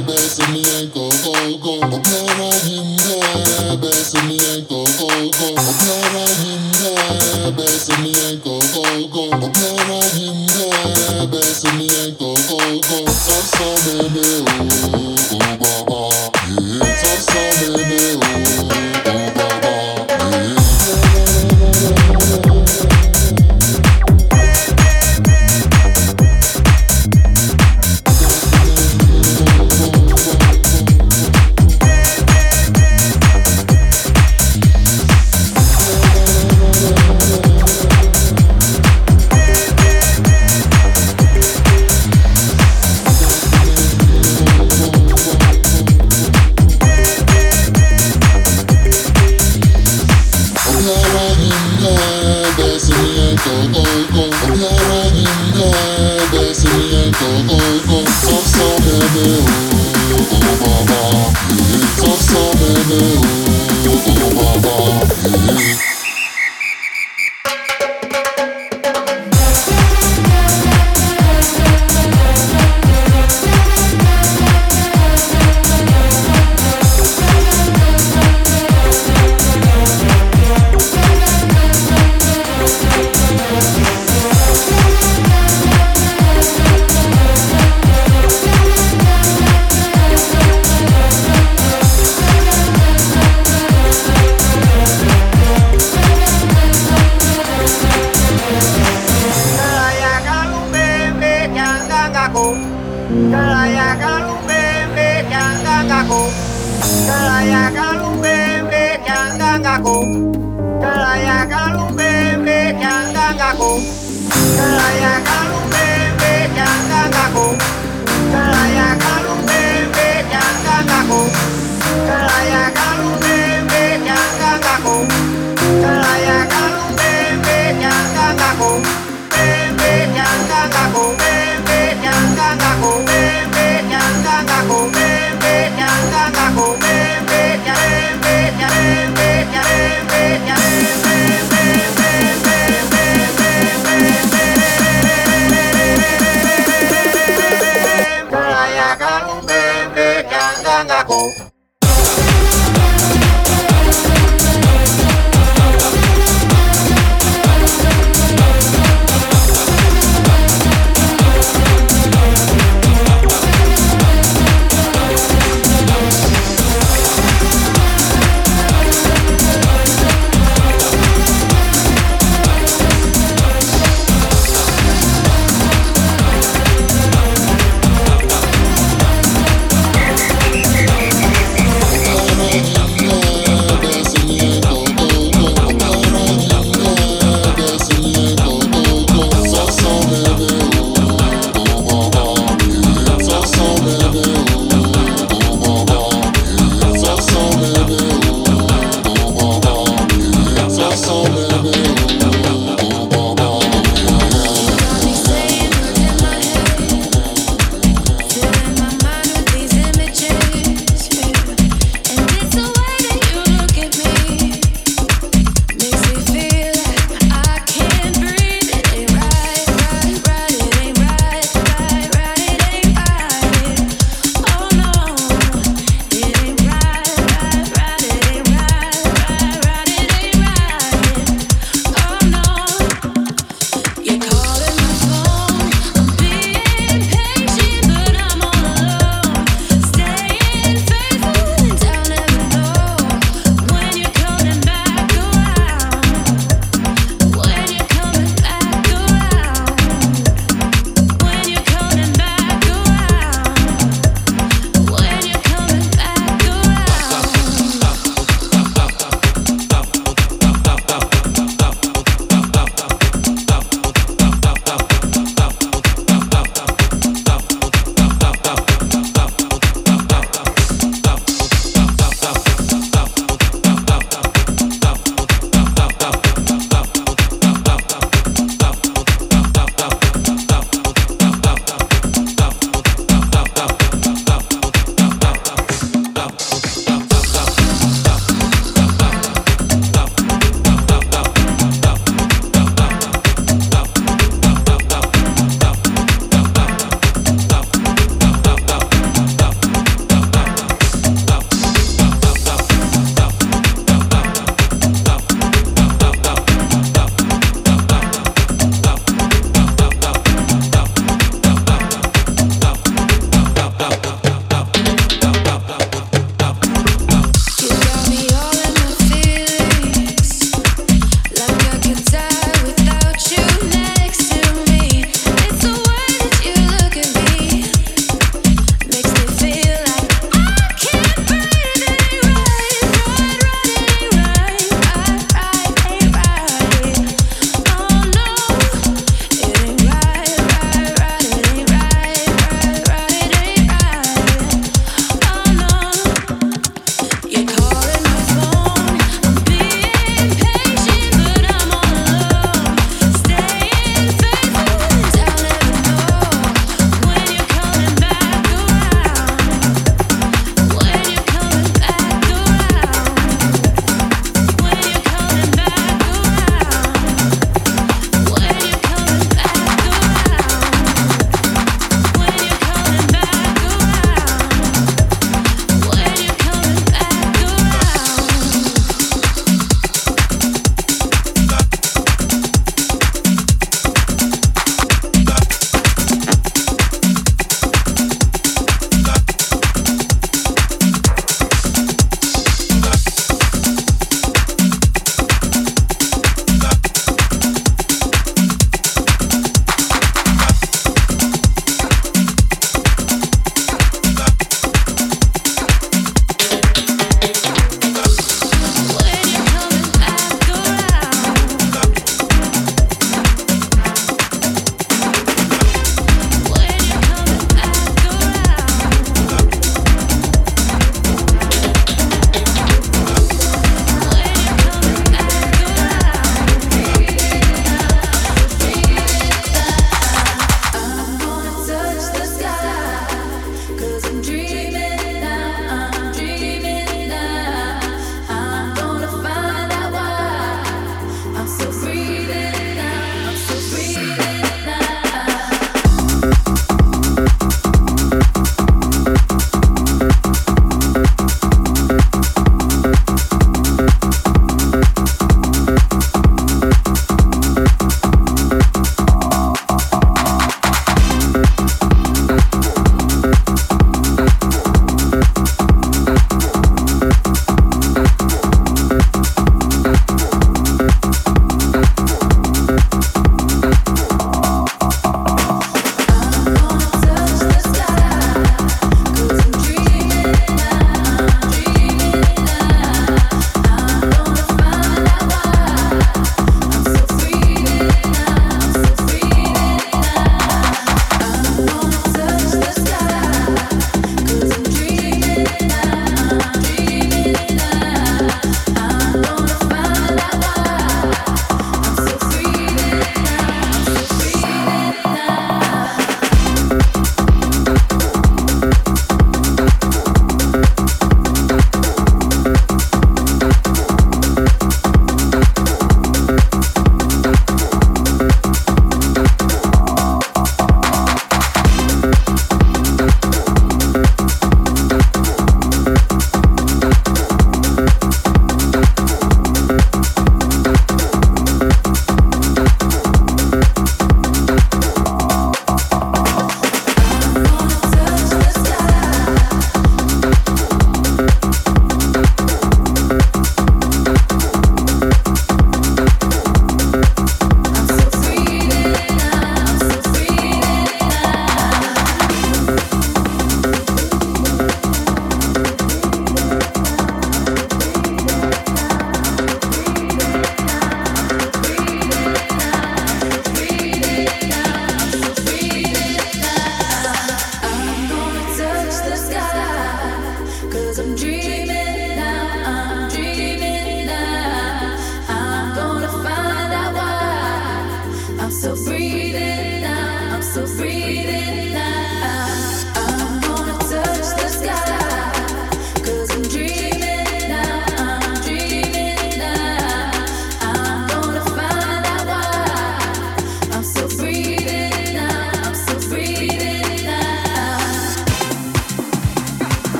bass on the ankle, go, go. I'm proud of him, yeah, bass on the ankle, go, go. I'm proud of him, yeah, bass on the ankle, go, go. I'm proud of him, yeah, bass on the ankle, go, go. Stop, stop, baby, ooh. Girl, I got no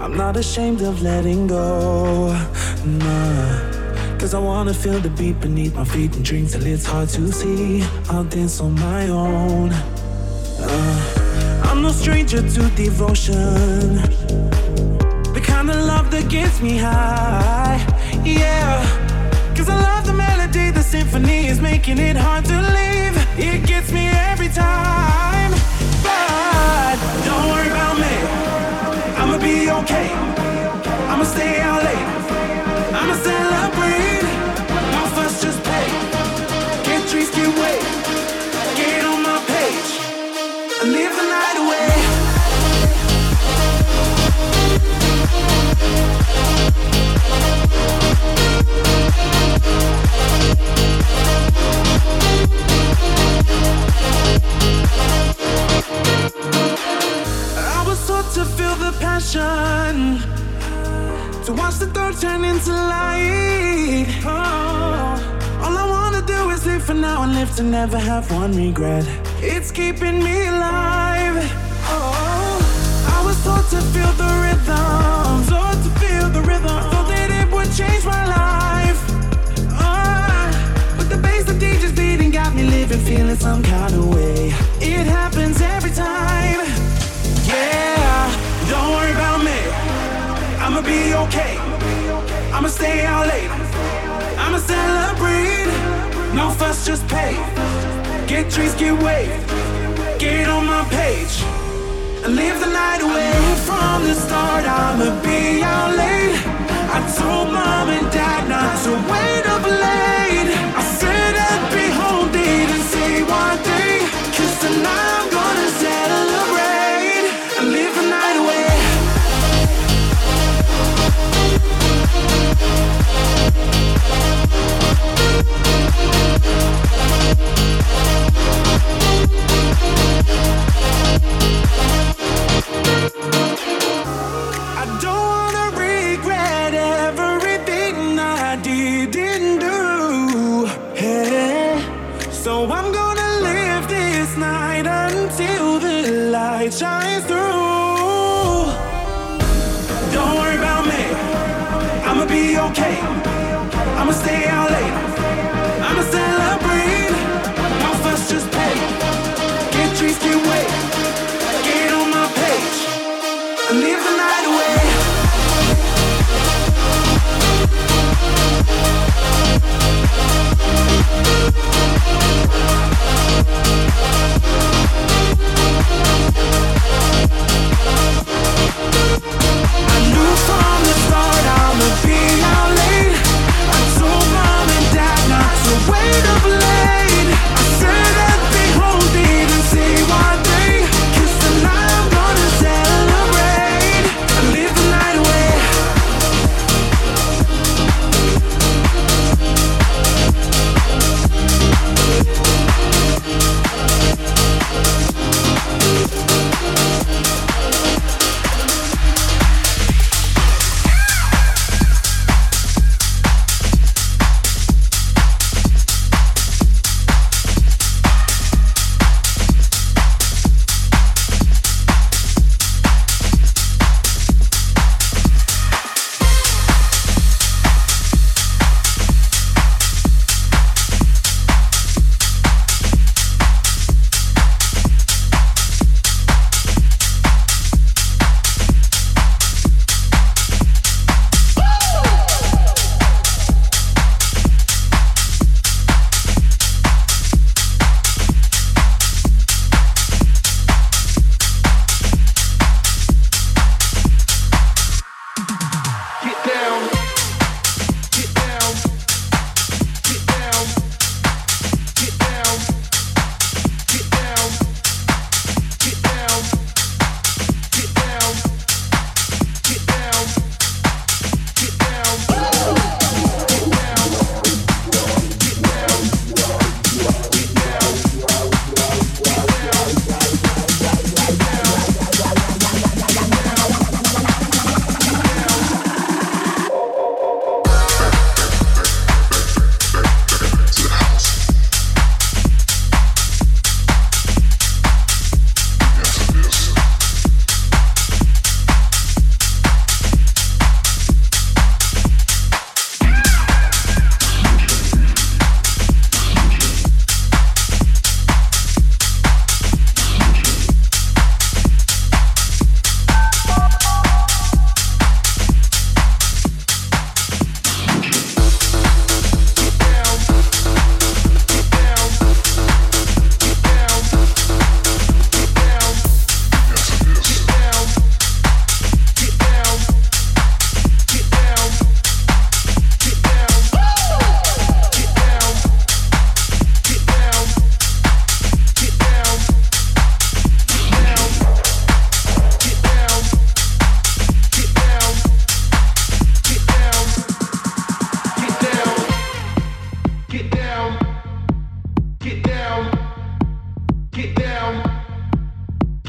I'm not ashamed of letting go. Nah. Cause I wanna feel the beat beneath my feet and drink till it's hard to see. I'll dance on my own. Uh, I'm no stranger to devotion. The kind of love that gets me high. Yeah. Cause I love the melody, the symphony is making it hard to leave. It gets me every time. Don't worry about me. I'ma be okay. I'ma stay out late. I'ma celebrate. Watch the dark turn into light. Oh, all I wanna do is live for now and live to never have one regret. It's keeping me alive. Oh, I was taught to feel the rhythm, taught to feel the rhythm. I thought that it would change my life. Ah, but the bass the DJ's beating got me living, feeling some kind of way. It happens every time. Yeah, don't worry about me. I'ma be okay. I'ma stay out late. I'ma celebrate. No fuss, just pay. Get trees, get wave. Get on my page. And live the night away. From the start I'ma be out late. I told mom and dad not to wait up late.